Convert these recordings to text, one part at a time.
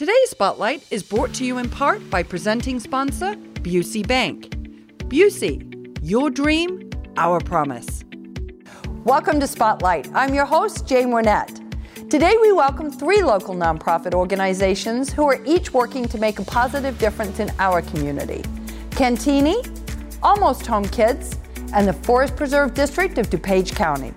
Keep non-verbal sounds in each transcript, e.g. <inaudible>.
Today's Spotlight is brought to you in part by presenting sponsor Busey Bank. Busey, your dream, our promise. Welcome to Spotlight. I'm your host, Jane Wernette. Today we welcome three local nonprofit organizations who are each working to make a positive difference in our community. Cantigny, Almost Home Kids, and the Forest Preserve District of DuPage County.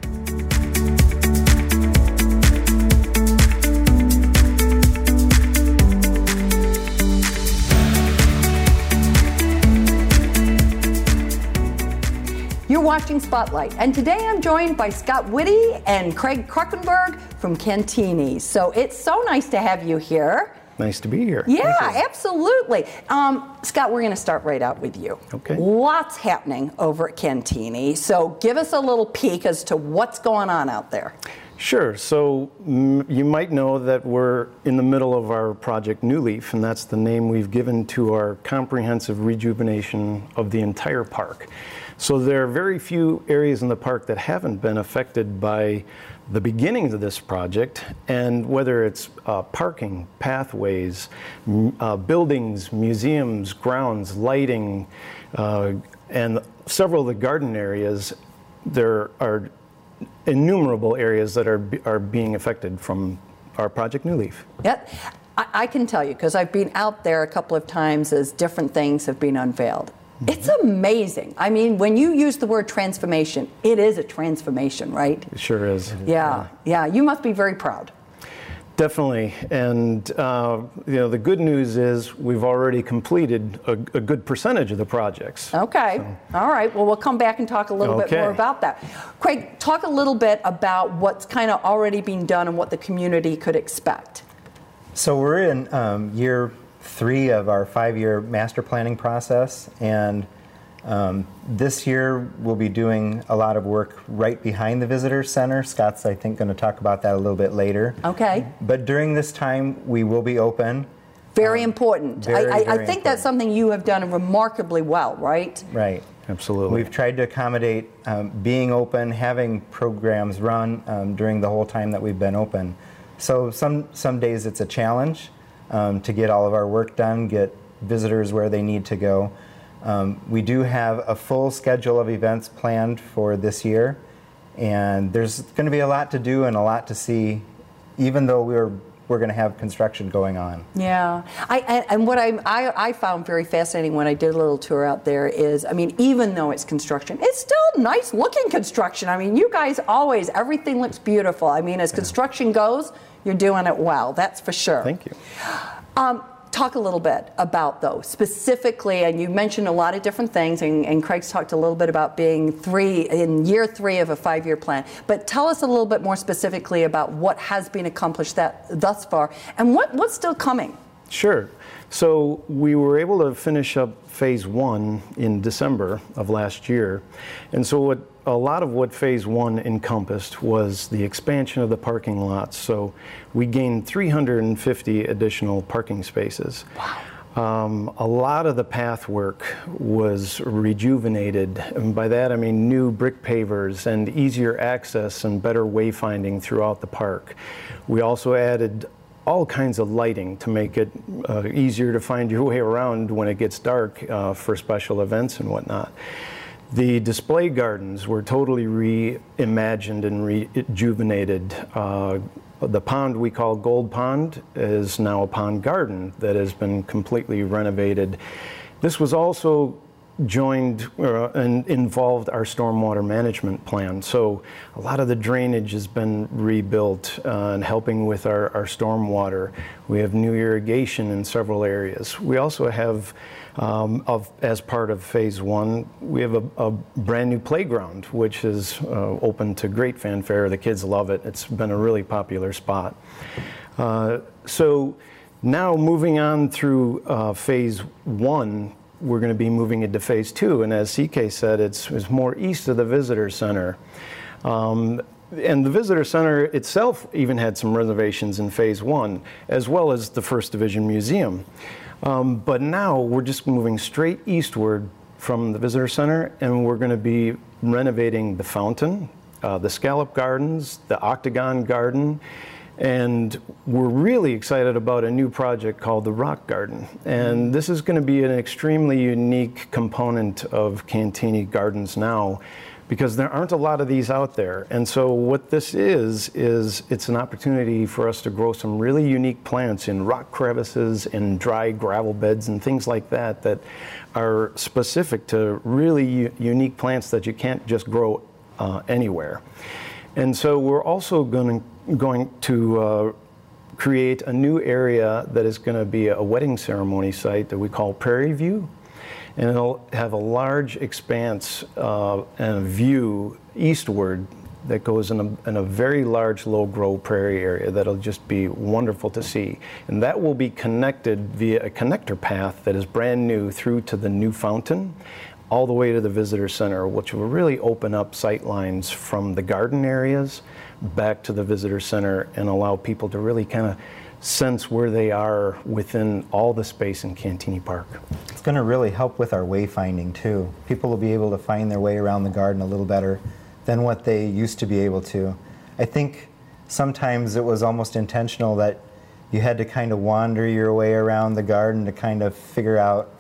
You're watching Spotlight, and today I'm joined by Scott Whitty and Craig Kruckenberg from Cantigny. So it's so nice to have you here. Nice to be here. Yeah, absolutely. Um, Scott, we're going to start right out with you. Okay. Lots happening over at Cantigny. So give us a little peek as to what's going on out there. Sure. So mm, you might know that we're in the middle of our project New Leaf, and that's the name we've given to our comprehensive rejuvenation of the entire park. So there are very few areas in the park that haven't been affected by the beginnings of this project, and whether it's uh, parking, pathways, uh, buildings, museums, grounds, lighting, uh, and several of the garden areas, there are innumerable areas that are, are being affected from our project New Leaf. Yep. I can tell you because I've been out there a couple of times as different things have been unveiled. It's amazing. I mean, when you use the word transformation, it is a transformation, right? It sure is. Yeah, yeah. You must be very proud. Definitely, and uh, you know the good news is we've already completed a, a good percentage of the projects. Okay. All right. Well, we'll come back and talk a little bit more about that. Craig, talk a little bit about what's kind of already being done and what the community could expect. So we're in um, year three of our five-year master planning process, and um, this year we'll be doing a lot of work right behind the visitor center. Scott's, I think, going to talk about that a little bit later. Okay. But during this time, we will be open. Very important. very, I, I, I very think that's something you have done remarkably well, right? Right. Absolutely. We've tried to accommodate um, being open, having programs run um, during the whole time that we've been open. So some some days it's a challenge um, to get all of our work done, get visitors where they need to go. Um, we do have a full schedule of events planned for this year, and there's going to be a lot to do and a lot to see, even though we're we're going to have construction going on. Yeah, I, and, and what I, I I found very fascinating when I did a little tour out there is, I mean, even though it's construction, it's still nice looking construction. I mean, you guys always everything looks beautiful. I mean, as construction goes, you're doing it well. That's for sure. Thank you. Um, talk a little bit about those specifically, and you mentioned a lot of different things, and, and Craig's talked a little bit about being three in year three of a five-year plan. But tell us a little bit more specifically about what has been accomplished that thus far, and what, what's still coming. Sure. So we were able to finish up phase one in December of last year. And so what a lot of what phase one encompassed was the expansion of the parking lots. So we gained 350 additional parking spaces. Wow. Um, a lot of the path work was rejuvenated, and by that I mean new brick pavers and easier access and better wayfinding throughout the park. We also added all kinds of lighting to make it uh, easier to find your <laughs> way around when it gets dark uh, for special events and whatnot. The display gardens were totally reimagined and rejuvenated. Uh, the pond we call Gold Pond is now a pond garden that has been completely renovated. This was also joined uh, and involved our stormwater management plan. So a lot of the drainage has been rebuilt uh, and helping with our, our stormwater. We have new irrigation in several areas. We also have, um, of, as part of phase one, we have a, a brand new playground, which is uh, open to great fanfare. The kids love it. It's been a really popular spot. Uh, so now moving on through uh, phase one, we're going to be moving into phase two. And as CK said, it's, it's more east of the visitor center. Um, and the visitor center itself even had some renovations in phase one, as well as the First Division Museum. Um, but now we're just moving straight eastward from the visitor center, and we're going to be renovating the fountain, uh, the scallop gardens, the octagon garden, And we're really excited about a new project called the Rock Garden. And this is going to be an extremely unique component of Cantigny Gardens now because there aren't a lot of these out there. And so what this is is it's an opportunity for us to grow some really unique plants in rock crevices and dry gravel beds and things like that that are specific to really unique plants that you can't just grow uh, anywhere. And so we're also going to, going to uh, create a new area that is going to be a wedding ceremony site that we call Prairie View and it'll have a large expanse uh, and a view eastward that goes in a, in a very large low grow prairie area that'll just be wonderful to see. And that will be connected via a connector path that is brand new through to the new fountain all the way to the visitor center, which will really open up sight lines from the garden areas back to the visitor center and allow people to really kind of sense where they are within all the space in Cantigny Park. It's going to really help with our wayfinding too. People will be able to find their way around the garden a little better than what they used to be able to. I think sometimes it was almost intentional that you had to kind of wander your way around the garden to kind of figure out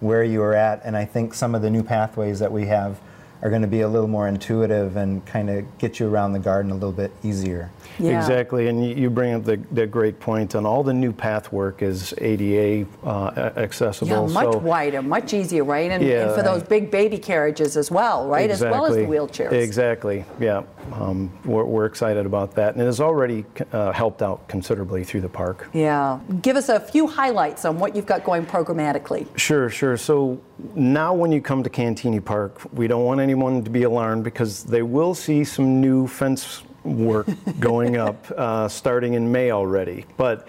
where you are at. And I think some of the new pathways that we have are going to be a little more intuitive and kind of get you around the garden a little bit easier. Yeah. Exactly, and you bring up the, the great point, and all the new path work is ADA uh, accessible. Yeah, much so, wider, much easier, right? And, yeah, and for those big baby carriages as well, right? Exactly, as well as the wheelchairs. Exactly, yeah. Um, we're, we're, excited about that, and it has already uh, helped out considerably through the park. Yeah. Give us a few highlights on what you've got going programmatically. Sure, sure. So now when you come to Cantigny Park, we don't want anyone to be alarmed because they will see some new fence work <laughs> going up uh, starting in May already. But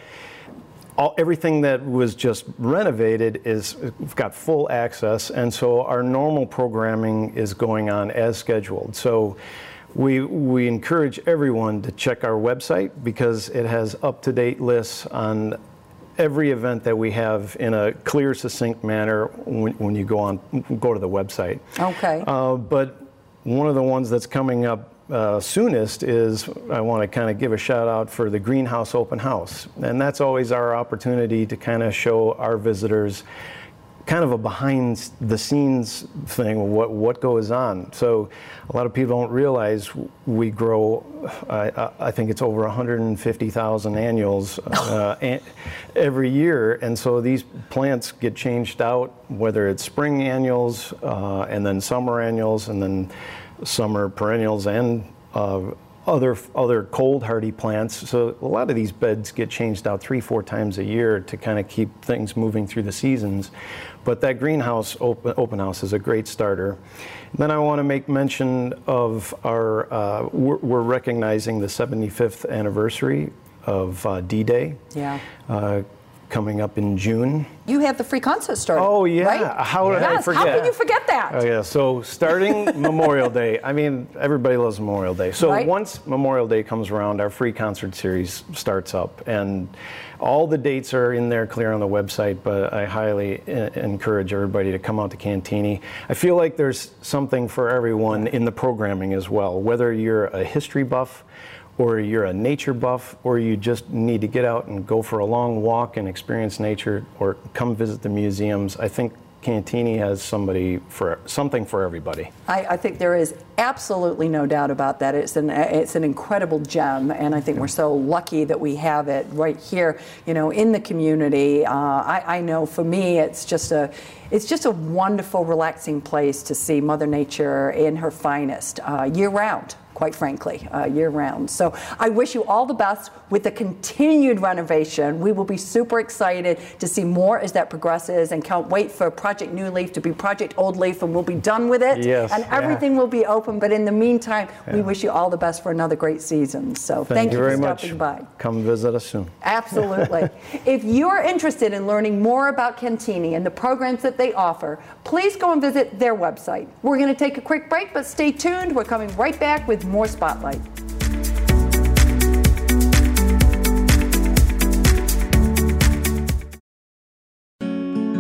all, everything that was just renovated is we've got full access, and so our normal programming is going on as scheduled. So we, we encourage everyone to check our website because it has up to date lists on every event that we have in a clear, succinct manner when, when you go on go to the website. Okay. Uh, but one of the ones that's coming up uh, soonest is I want to kind of give a shout out for the Greenhouse Open House. And that's always our opportunity to kind of show our visitors kind of a behind the scenes thing, what, what goes on. So a lot of people don't realize we grow, I, I think it's over 150,000 annuals uh, <laughs> every year. And so these plants get changed out, whether it's spring annuals uh, and then summer annuals and then summer perennials and uh, other other cold hardy plants. So a lot of these beds get changed out three four times a year to kind of keep things moving through the seasons. But that greenhouse open, open house is a great starter. And then I want to make mention of our uh, we're, we're, recognizing the 75th anniversary of uh, D-Day. Yeah. Uh, coming up in June. You have the free concert starting. Oh yeah, right? how did yes. I forget? How can you forget that? Oh yeah, so starting <laughs> Memorial Day. I mean, everybody loves Memorial Day. So right? once Memorial Day comes around, our free concert series starts up, and all the dates are in there clear on the website. But I highly encourage everybody to come out to Cantigny. I feel like there's something for everyone in the programming as well. Whether you're a history buff or you're a nature buff, or you just need to get out and go for a long walk and experience nature, or come visit the museums, I think Cantigny has somebody for something for everybody. I, I, think there is absolutely no doubt about that. It's an it's an incredible gem, and I think we're so lucky that we have it right here, you know, in the community. Uh, I, I know for me, it's just a it's just a wonderful, relaxing place to see Mother Nature in her finest uh, year round quite frankly, uh, year round. So I wish you all the best with the continued renovation. We will be super excited to see more as that progresses and can't wait for Project New Leaf to be Project Old Leaf and we'll be done with it. Yes, and everything yeah. will be open. But in the meantime, yeah. we wish you all the best for another great season. So thank, thank you, you very for much. stopping by. Come visit us soon. Absolutely. <laughs> if you're interested in learning more about Cantigny and the programs that they offer, please go and visit their website. We're going to take a quick break, but stay tuned. We're coming right back with more Spotlight.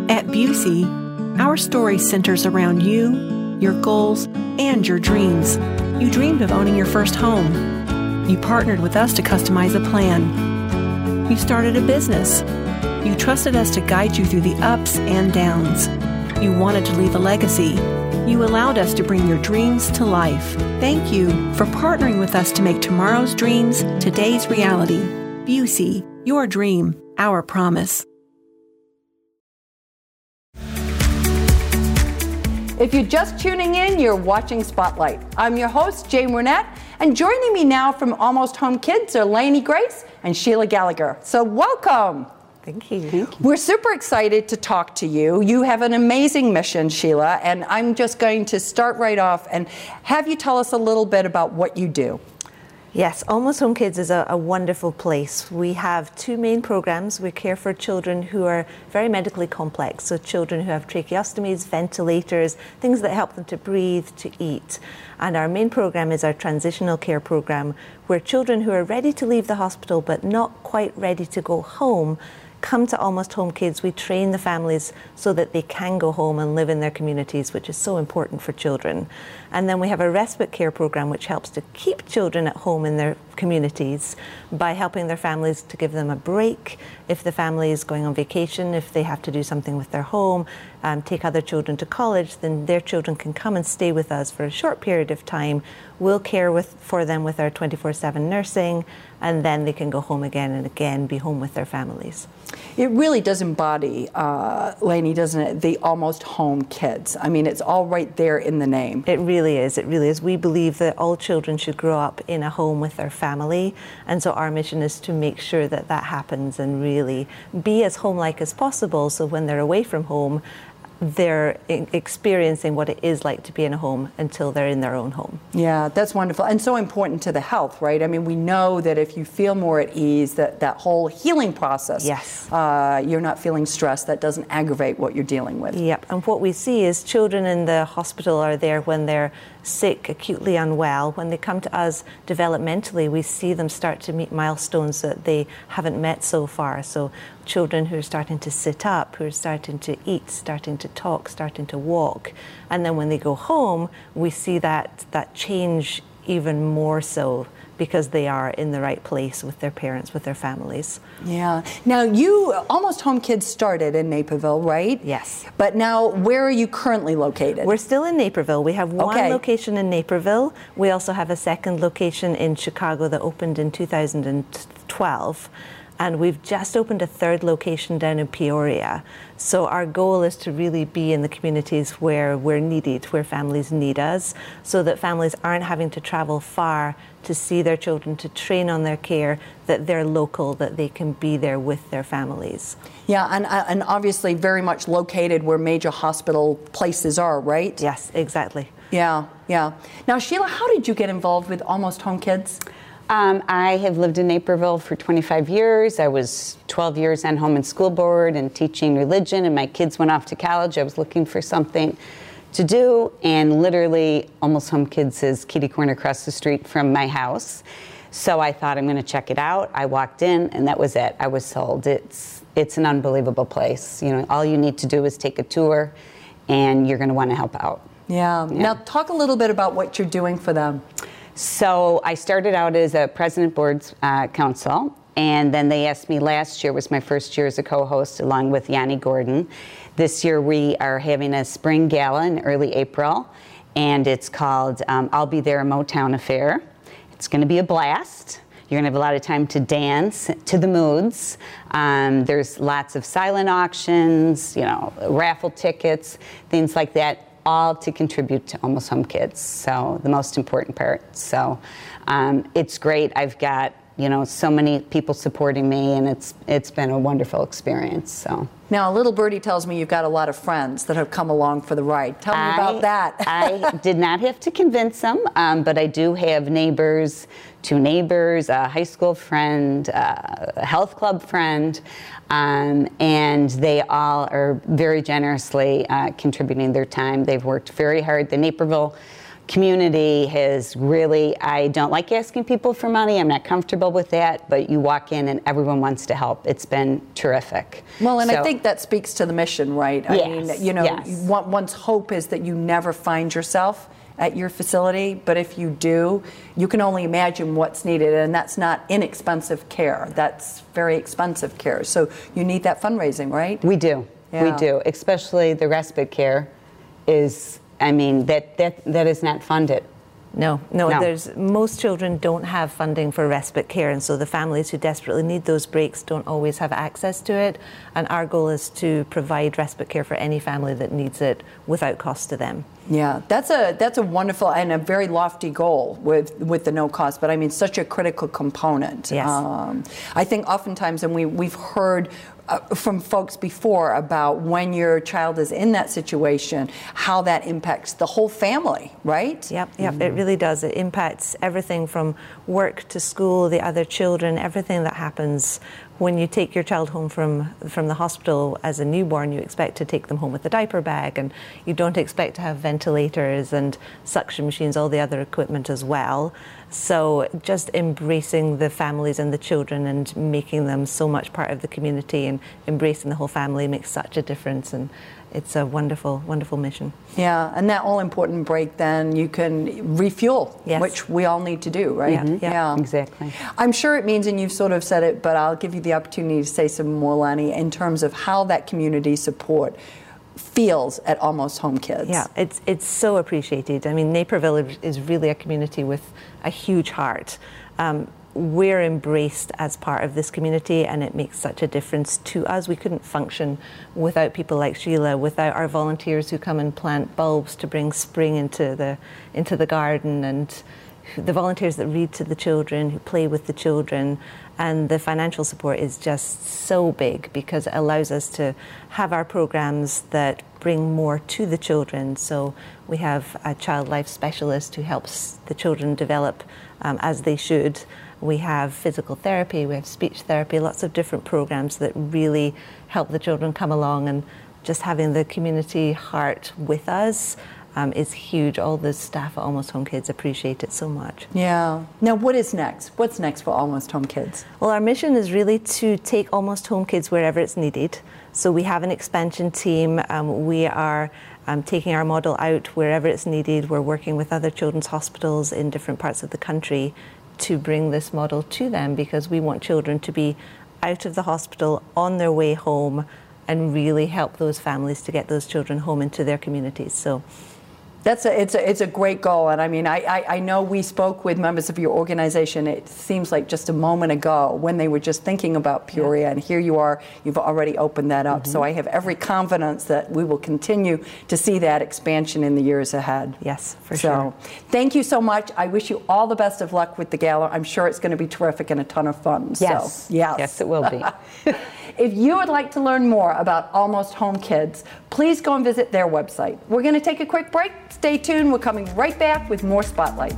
At Busey, our story centers around you, your goals, and your dreams. You dreamed of owning your first home You partnered with us to customize a plan. You started a business. You trusted us to guide you through the ups and downs. You wanted to leave a legacy. You allowed us to bring your dreams to life. Thank you for partnering with us to make tomorrow's dreams today's reality. Busey, your dream, our promise. If you're just tuning in, you're watching Spotlight. I'm your host, Jane Wernette, and joining me now from Almost Home Kids are Lainey Grace and Sheila Gallagher. So, welcome. Thank you. Thank you. We're super excited to talk to you. You have an amazing mission, Sheila, and I'm just going to start right off and have you tell us a little bit about what you do. Yes, Almost Home Kids is a, a, wonderful place. We have two main programs. We care for children who are very medically complex, so children who have tracheostomies, ventilators, things that help them to breathe, to eat. And our main program is our transitional care program, where children who are ready to leave the hospital but not quite ready to go home come to Almost Home Kids, we train the families so that they can go home and live in their communities, which is so important for children. And then we have a respite care program which helps to keep children at home in their communities by helping their families to give them a break if the family is going on vacation, if they have to do something with their home, um, take other children to college, then their children can come and stay with us for a short period of time. We'll care with, for them with our 24 7 nursing, and then they can go home again and again, be home with their families. It really does embody, uh, Lainey, doesn't it? The almost home kids. I mean, it's all right there in the name. It really is. It really is. We believe that all children should grow up in a home with their family, and so our mission is to make sure that that happens and really be as home like as possible. So when they're away from home, they're experiencing what it is like to be in a home until they're in their own home. Yeah, that's wonderful and so important to the health, right? I mean, we know that if you feel more at ease, that that whole healing process. Yes. Uh, you're not feeling stressed. That doesn't aggravate what you're dealing with. Yep. And what we see is children in the hospital are there when they're sick, acutely unwell, when they come to us developmentally, we see them start to meet milestones that they haven't met so far. So, children who are starting to sit up, who are starting to eat, starting to talk, starting to walk. And then when they go home, we see that, that change even more so because they are in the right place with their parents, with their families. Yeah. Now, you almost home kids started in Naperville, right? Yes. But now, where are you currently located? We're still in Naperville. We have one okay. location in Naperville. We also have a second location in Chicago that opened in 2012 and we've just opened a third location down in Peoria. So our goal is to really be in the communities where we're needed, where families need us, so that families aren't having to travel far to see their children, to train on their care, that they're local, that they can be there with their families. Yeah, and, uh, and obviously very much located where major hospital places are, right? Yes, exactly. Yeah, yeah. Now, Sheila, how did you get involved with Almost Home Kids? Um, I have lived in Naperville for 25 years. I was 12 years on home and school board and teaching religion, and my kids went off to college. I was looking for something to do, and literally, Almost Home Kids is kitty corner across the street from my house. So I thought I'm going to check it out. I walked in, and that was it. I was sold. It's it's an unbelievable place. You know, all you need to do is take a tour, and you're going to want to help out. Yeah. yeah. Now, talk a little bit about what you're doing for them. So I started out as a president boards uh, council, and then they asked me last year was my first year as a co-host along with Yanni Gordon. This year we are having a spring gala in early April, and it's called um, "I'll Be There, Motown Affair." It's going to be a blast. You're going to have a lot of time to dance to the moods. Um, there's lots of silent auctions, you know, raffle tickets, things like that all to contribute to Almost Home Kids. So the most important part. So um, it's great. I've got you know so many people supporting me, and it's it's been a wonderful experience. So. Now, a little birdie tells me you've got a lot of friends that have come along for the ride. Tell me I, about that. <laughs> I <laughs> did not have to convince them, um, but I do have neighbors, two neighbors, a high school friend, a health club friend, um, and they all are very generously uh, contributing their time. They've worked very hard. The Naperville community has really i don't like asking people for money i'm not comfortable with that but you walk in and everyone wants to help it's been terrific well and so, i think that speaks to the mission right yes, i mean you know yes. one's hope is that you never find yourself at your facility, but if you do, you can only imagine what's needed, and that's not inexpensive care. That's very expensive care. So you need that fundraising, right? We do. Yeah. We do, especially the respite care is, I mean, that, that, that is not funded. No, no, No. There's most children don't have funding for respite care, and so the families who desperately need those breaks don't always have access to it. And our goal is to provide respite care for any family that needs it without cost to them. Yeah, that's a that's a wonderful and a very lofty goal with with the no cost, but I mean such a critical component. Yes. Um, I think oftentimes, and we we've heard. Uh, from folks before about when your child is in that situation, how that impacts the whole family, right? Yep, yep, it really does. It impacts everything from work to school, the other children, everything that happens when you take your child home from from the hospital as a newborn. You expect to take them home with a diaper bag, and you don't expect to have ventilators and suction machines, all the other equipment as well. So just embracing the families and the children and making them so much part of the community and embracing the whole family makes such a difference and it's a wonderful, wonderful mission. Yeah, and that all important break, then you can refuel, Yes. which we all need to do, right? Yeah, Mhm. yeah. Exactly. I'm sure it means, and you've sort of said it, but I'll give you the opportunity to say some more, Lani, in terms of how that community support feels at Almost Home Kids. Yeah, it's it's so appreciated. I mean, Naperville is- is really a community with a huge heart. Um, we're embraced as part of this community, and it makes such a difference to us. We couldn't function without people like Sheila, without our volunteers who come and plant bulbs to bring spring into the into the garden, and the volunteers that read to the children, who play with the children, and the financial support is just so big because it allows us to have our programs that bring more to the children. So we have a child life specialist who helps the children develop um, as they should. We have physical therapy, we have speech therapy, lots of different programs that really help the children come along and just having the community heart with us um, is huge. All the staff at Almost Home Kids appreciate it so much. Yeah. Now, what is next? What's next for Almost Home Kids? Well, our mission is really to take Almost Home Kids wherever it's needed. So we have an expansion team. Um, we are um, taking our model out wherever it's needed. We're working with other children's hospitals in different parts of the country to bring this model to them because we want children to be out of the hospital on their way home and really help those families to get those children home into their communities. So That's a, it's a, it's a great goal. And I mean, I, I, I know we spoke with members of your organization, it seems like just a moment ago, when they were just thinking about Peoria. And here you are, you've already opened that up. So mm-hmm. I have every confidence that we will continue to see that expansion in the years ahead. Yes, for so, sure. Thank you so much. I wish you all the best of luck with the gala. I'm sure it's going to be terrific and a ton of fun. Yes. So, yes. Yes, it will be. <laughs> If you would like to learn more about Almost Home Kids, please go and visit their website. We're going to take a quick break. Stay tuned. We're coming right back with more Spotlight.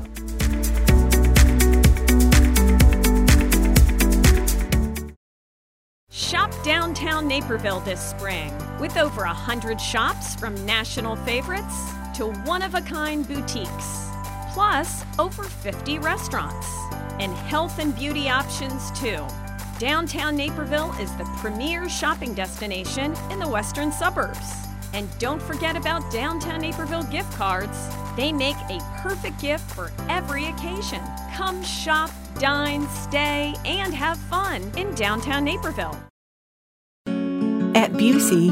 Shop downtown Naperville this spring with over a hundred shops from national favorites to one of a kind boutiques, plus over 50 restaurants and health and beauty options too. Downtown Naperville is the premier shopping destination in the western suburbs. And don't forget about Downtown Naperville gift cards. They make a perfect gift for every occasion. Come shop, dine, stay, and have fun in downtown Naperville. At Busey,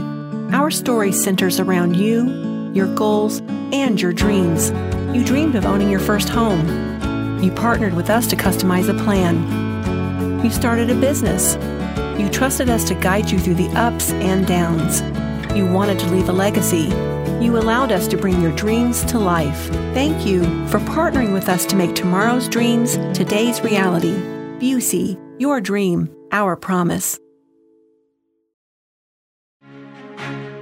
our story centers around you, your goals, and your dreams. You dreamed of owning your first home. You partnered with us to customize a plan. You started a business. You trusted us to guide you through the ups and downs. You wanted to leave a legacy. You allowed us to bring your dreams to life. Thank you for partnering with us to make tomorrow's dreams today's reality. Busey, your dream, our promise.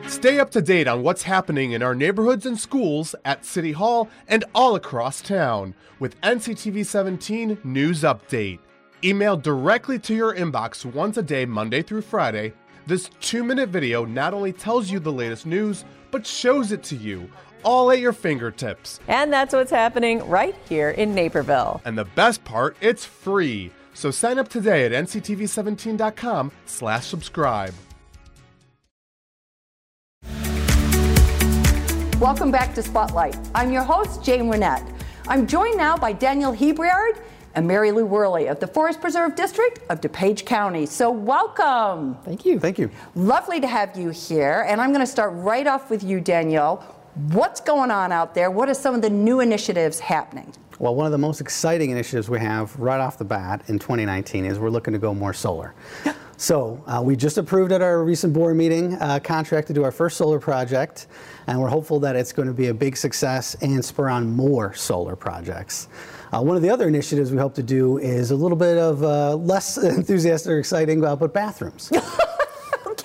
Stay up to date on what's happening in our neighborhoods and schools at City Hall and all across town with NCTV 17 News Update. Emailed directly to your inbox once a day, Monday through Friday, this two minute video not only tells you the latest news, but shows it to you, all at your fingertips. And that's what's happening right here in Naperville. And the best part, it's free. So sign up today at nctv17.com slash subscribe. Welcome back to Spotlight. I'm your host, Jane Wernette. I'm joined now by Daniel Hebreard and Mary Lou Wehrli of the Forest Preserve District of DuPage County. So, welcome. Thank you. Thank you. Lovely to have you here. And I'm going to start right off with you, Danielle. What's going on out there? What are some of the new initiatives happening? Well, one of the most exciting initiatives we have right off the bat in 2019 is we're looking to go more solar. So uh, we just approved at our recent board meeting a contract to do our first solar project, and we're hopeful that it's going to be a big success and spur on more solar projects. Uh, one of the other initiatives we hope to do is a little bit of uh, less <laughs> enthusiastic or exciting, but bathrooms. <laughs>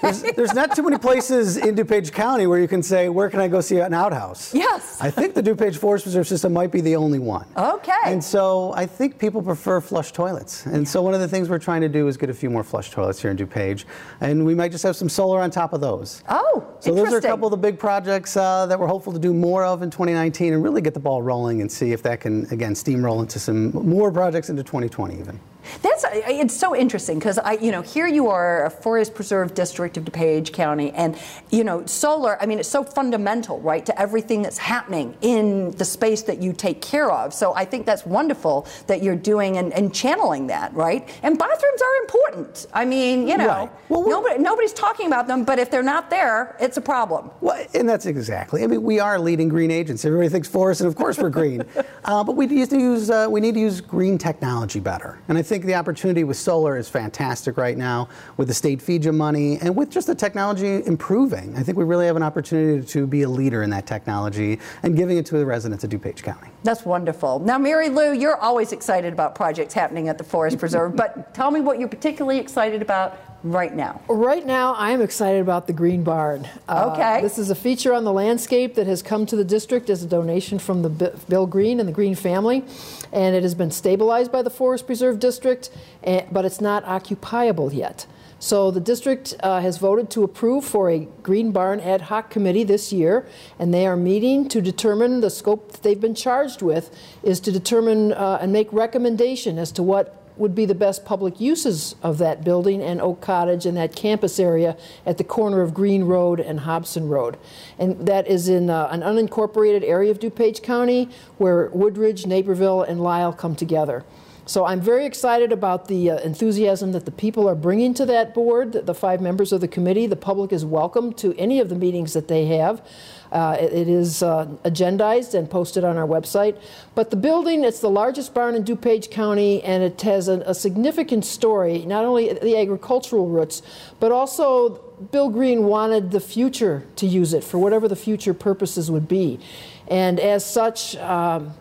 There's, there's, not too many places in DuPage County where you can say, where can I go see an outhouse? Yes. I think the DuPage Forest Preserve system might be the only one. Okay. And so I think people prefer flush toilets. And so one of the things we're trying to do is get a few more flush toilets here in DuPage. And we might just have some solar on top of those. Oh, So those are a couple of the big projects uh, that we're hopeful to do more of in 2019 and really get the ball rolling and see if that can, again, steamroll into some more projects into 2020 even. That's it's so interesting because I, you know, here you are, a forest preserve district of DuPage County, and you know, solar. I mean, it's so fundamental, right, to everything that's happening in the space that you take care of. So I think that's wonderful that you're doing and, and channeling that, right? And bathrooms are important. I mean, you know, Right. Well, nobody, nobody's talking about them, but if they're not there, it's a problem. Well, and that's exactly. I mean, we are leading green agency. Everybody thinks forest, and of course we're green. <laughs> uh, but we need to use uh, we need to use green technology better. And I think the opportunity with solar is fantastic right now, with the state FEJA money, and with just the technology improving. I think we really have an opportunity to be a leader in that technology and giving it to the residents of DuPage County. That's wonderful. Now, Mary Lou, you're always excited about projects happening at the Forest Preserve, but tell me what you're particularly excited about right now. Right now, I am excited about the Green Barn. Uh, Okay. This is a feature on the landscape that has come to the district as a donation from the Bi- Bill Green and the Green family, and it has been stabilized by the Forest Preserve District, eh, but it's not occupiable yet. So the district uh, has voted to approve for a Green Barn ad hoc committee this year, and they are meeting to determine the scope that they've been charged with is to determine uh, and make recommendation as to what would be the best public uses of that building and Oak Cottage and that campus area at the corner of Green Road and Hobson Road. And that is in uh, an unincorporated area of DuPage County where Woodridge, Naperville, and Lisle come together. So I'm very excited about the uh, enthusiasm that the people are bringing to that board, the five members of the committee. The public is welcome to any of the meetings that they have. Uh, it, it is uh, agendized and posted on our website. But the building, it's the largest barn in DuPage County, and it has a, a significant story, not only the agricultural roots, but also Bill Green wanted the future to use it for whatever the future purposes would be. And as such, um,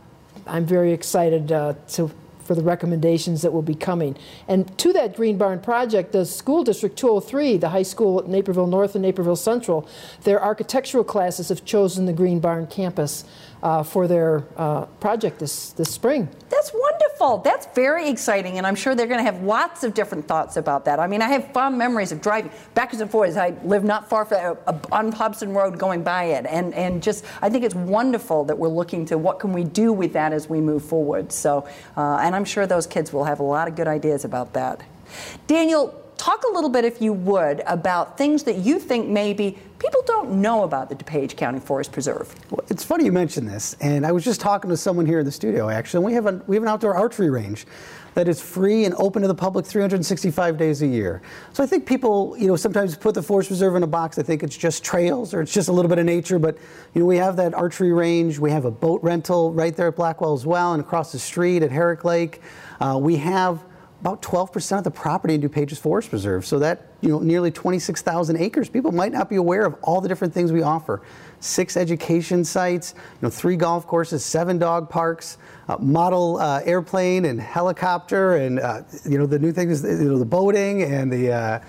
I'm very excited uh, to for the recommendations that will be coming. And to that Green Barn project, the School District 203, the high school at Naperville North and Naperville Central, their architectural classes have chosen the Green Barn campus uh, for their uh, project this, this spring. That's wonderful. That's very exciting, and I'm sure they're going to have lots of different thoughts about that. I mean, I have fond memories of driving backwards and forwards. I live not far from uh, on Hobson Road, going by it, and and just I think it's wonderful that we're looking to what can we do with that as we move forward. So, uh, and I'm sure those kids will have a lot of good ideas about that. Daniel, talk a little bit, if you would, about things that you think maybe people don't know about the DuPage County Forest Preserve. Well, it's funny you mention this, and I was just talking to someone here in the studio actually. We have a we have an outdoor archery range that is free and open to the public 365 days a year. So I think people, you know, sometimes put the forest reserve in a box. I think it's just trails or it's just a little bit of nature, but you know, we have that archery range. We have a boat rental right there at Blackwell as well, and across the street at Herrick Lake. Uh, we have about 12% of the property in DuPage's Forest Preserve. So that, you know, nearly 26,000 acres. People might not be aware of all the different things we offer. Six education sites, you know, three golf courses, seven dog parks, uh, model uh, airplane and helicopter, and uh, you know the new things, you know, the boating and the. Uh,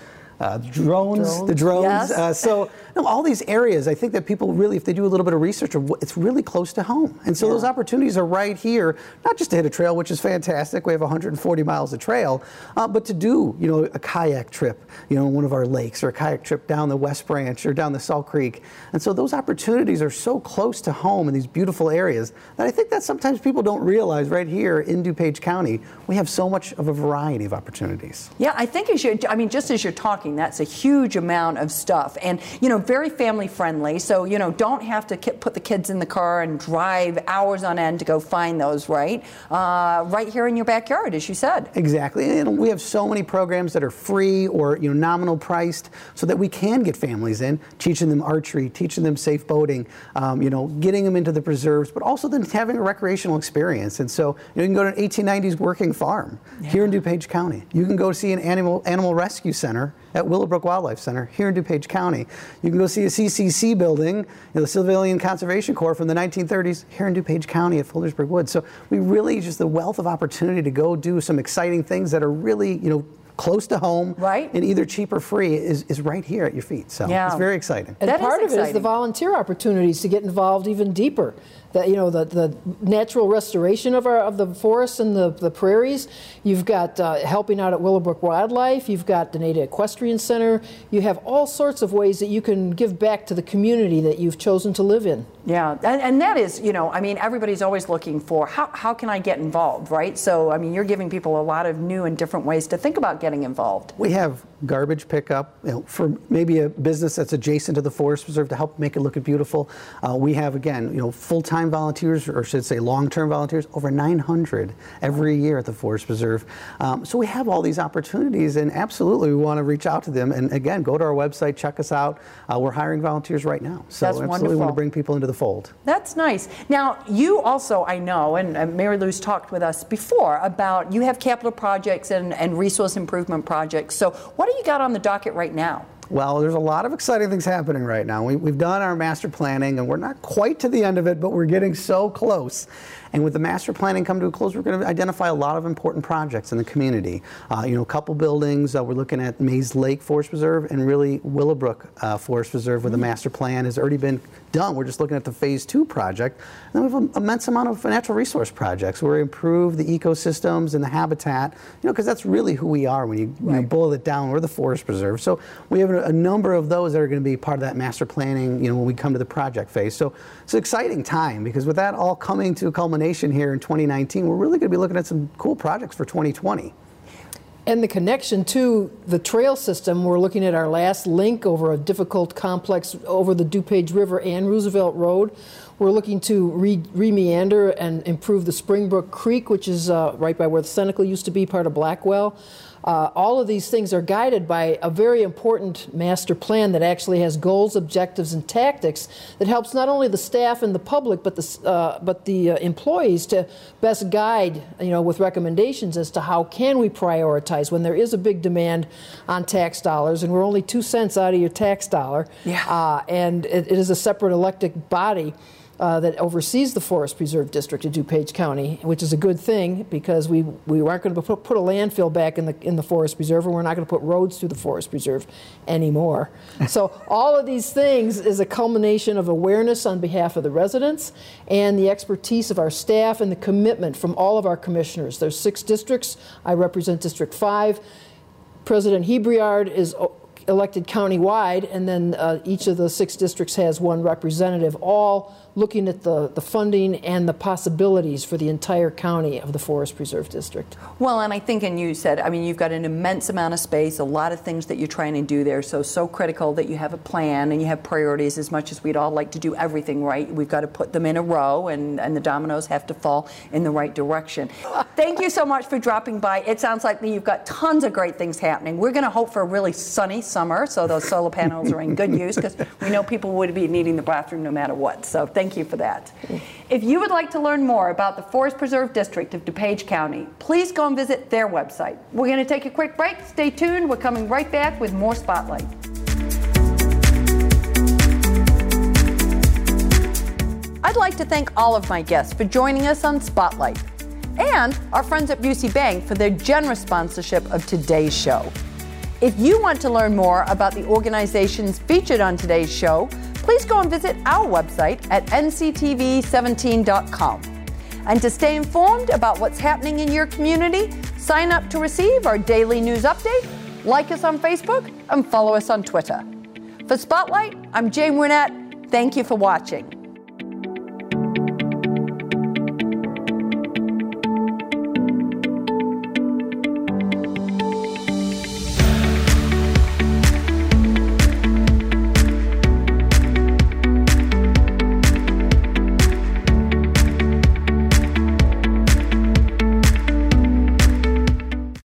uh, drones, the drones. yes. Uh, so, no, all these areas, I think that people really, if they do a little bit of research, it's really close to home. And so those opportunities are right here, not just to hit a trail, which is fantastic. We have 140 miles of trail, uh, but to do, you know, a kayak trip, you know, in one of our lakes, or a kayak trip down the West Branch or down the Salt Creek. And so those opportunities are so close to home in these beautiful areas that I think that sometimes people don't realize right here in DuPage County, we have so much of a variety of opportunities. Yeah, I think as you, I mean, just as you're talking. That's a huge amount of stuff. And, you know, very family friendly. So, you know, don't have to put the kids in the car and drive hours on end to go find those, right? Uh, right here in your backyard, as you said. Exactly. And we have so many programs that are free or, you know, nominal priced so that we can get families in, teaching them archery, teaching them safe boating, um, you know, getting them into the preserves, but also then having a recreational experience. And so you, know, you can go to an 1890s working farm yeah. here in DuPage County. You can go see an animal animal rescue center at Willowbrook Wildlife Center here in DuPage County. You can go see a CCC building, you know, the Civilian Conservation Corps from the 1930s here in DuPage County at Fullersburg Woods. So we really just the wealth of opportunity to go do some exciting things that are really, you know, close to home, right? And either cheap or free is, is right here at your feet. So yeah. it's very exciting. And that part of it is the volunteer opportunities to get involved even deeper the, you know, the, the natural restoration of, our, of the forests and the, the prairies. You've got uh, helping out at Willowbrook Wildlife. You've got the Danada Equestrian Center. You have all sorts of ways that you can give back to the community that you've chosen to live in. Yeah, and, and that is, you know, I mean, everybody's always looking for how, how can I get involved, right? So, I mean, you're giving people a lot of new and different ways to think about getting involved. We have garbage pickup you know, for maybe a business that's adjacent to the forest preserve to help make it look beautiful. Uh, we have, again, you know, full-time volunteers, or should say long-term volunteers, over 900 every year at the Forest Preserve. Um, so we have all these opportunities, and absolutely we want to reach out to them. And again, go to our website, check us out. Uh, we're hiring volunteers right now, so That's absolutely wonderful. want to bring people into the fold. That's nice. Now, you also, I know, and Mary Lou's talked with us before about you have capital projects and, and resource improvement projects. So, what do you got on the docket right now? Well, there's a lot of exciting things happening right now. We, have done our master planning, and we're not quite to the end of it, but we're getting so close. And with the master planning come to a close, we're going to identify a lot of important projects in the community. Uh, you know, a couple buildings. Uh, we're looking at Mays Lake Forest Preserve and really Willowbrook uh, Forest Preserve, where the master plan has already been done. We're just looking at the phase two project. And then we have an immense amount of natural resource projects where we improve the ecosystems and the habitat. You know, because that's really who we are when you, right. you know, boil it down. We're the forest preserve. So we have a, a number of those that are going to be part of that master planning. You know, when we come to the project phase. So it's an exciting time because with that all coming to a culmination culmination here in 2019, we're really going to be looking at some cool projects for 2020. And the connection to the trail system, we're looking at our last link over a difficult complex over the DuPage River and Roosevelt Road. We're looking to re, meander and improve the Springbrook Creek, which is uh, right by where the Seneca used to be, part of Blackwell. Uh, all of these things are guided by a very important master plan that actually has goals, objectives, and tactics that helps not only the staff and the public, but the uh, but the uh, employees to best guide, you know, with recommendations as to how can we prioritize when there is a big demand on tax dollars, and we're only two cents out of your tax dollar, yeah. Uh, and it, it is a separate elected body uh, that oversees the Forest Preserve District of DuPage County, which is a good thing because we, we aren't going to put, put a landfill back in the, in the Forest Preserve and we're not going to put roads through the Forest Preserve anymore. <laughs> so, all of these things is a culmination of awareness on behalf of the residents and the expertise of our staff and the commitment from all of our commissioners. There's six districts. I represent District 5. President Hebreard is elected countywide, and then uh, each of the six districts has one representative, all looking at the, the funding and the possibilities for the entire county of the Forest Preserve District. Well, and I think, and you said, I mean, you've got an immense amount of space, a lot of things that you're trying to do there, so, so critical that you have a plan and you have priorities as much as we'd all like to do everything right. We've got to put them in a row, and, and the dominoes have to fall in the right direction. Thank you so much for dropping by. It sounds like you've got tons of great things happening. We're going to hope for a really sunny summer, so those solar panels are in good use because we know people would be needing the bathroom no matter what. So thank you for that. If you would like to learn more about the Forest Preserve District of DuPage County, please go and visit their website. We're going to take a quick break. Stay tuned. We're coming right back with more Spotlight. I'd like to thank all of my guests for joining us on Spotlight and our friends at Busey Bank for their generous sponsorship of today's show. If you want to learn more about the organizations featured on today's show, please go and visit our website at nctv17.com. And to stay informed about what's happening in your community, sign up to receive our daily news update, like us on Facebook, and follow us on Twitter. For Spotlight, I'm Jane Wernette. Thank you for watching.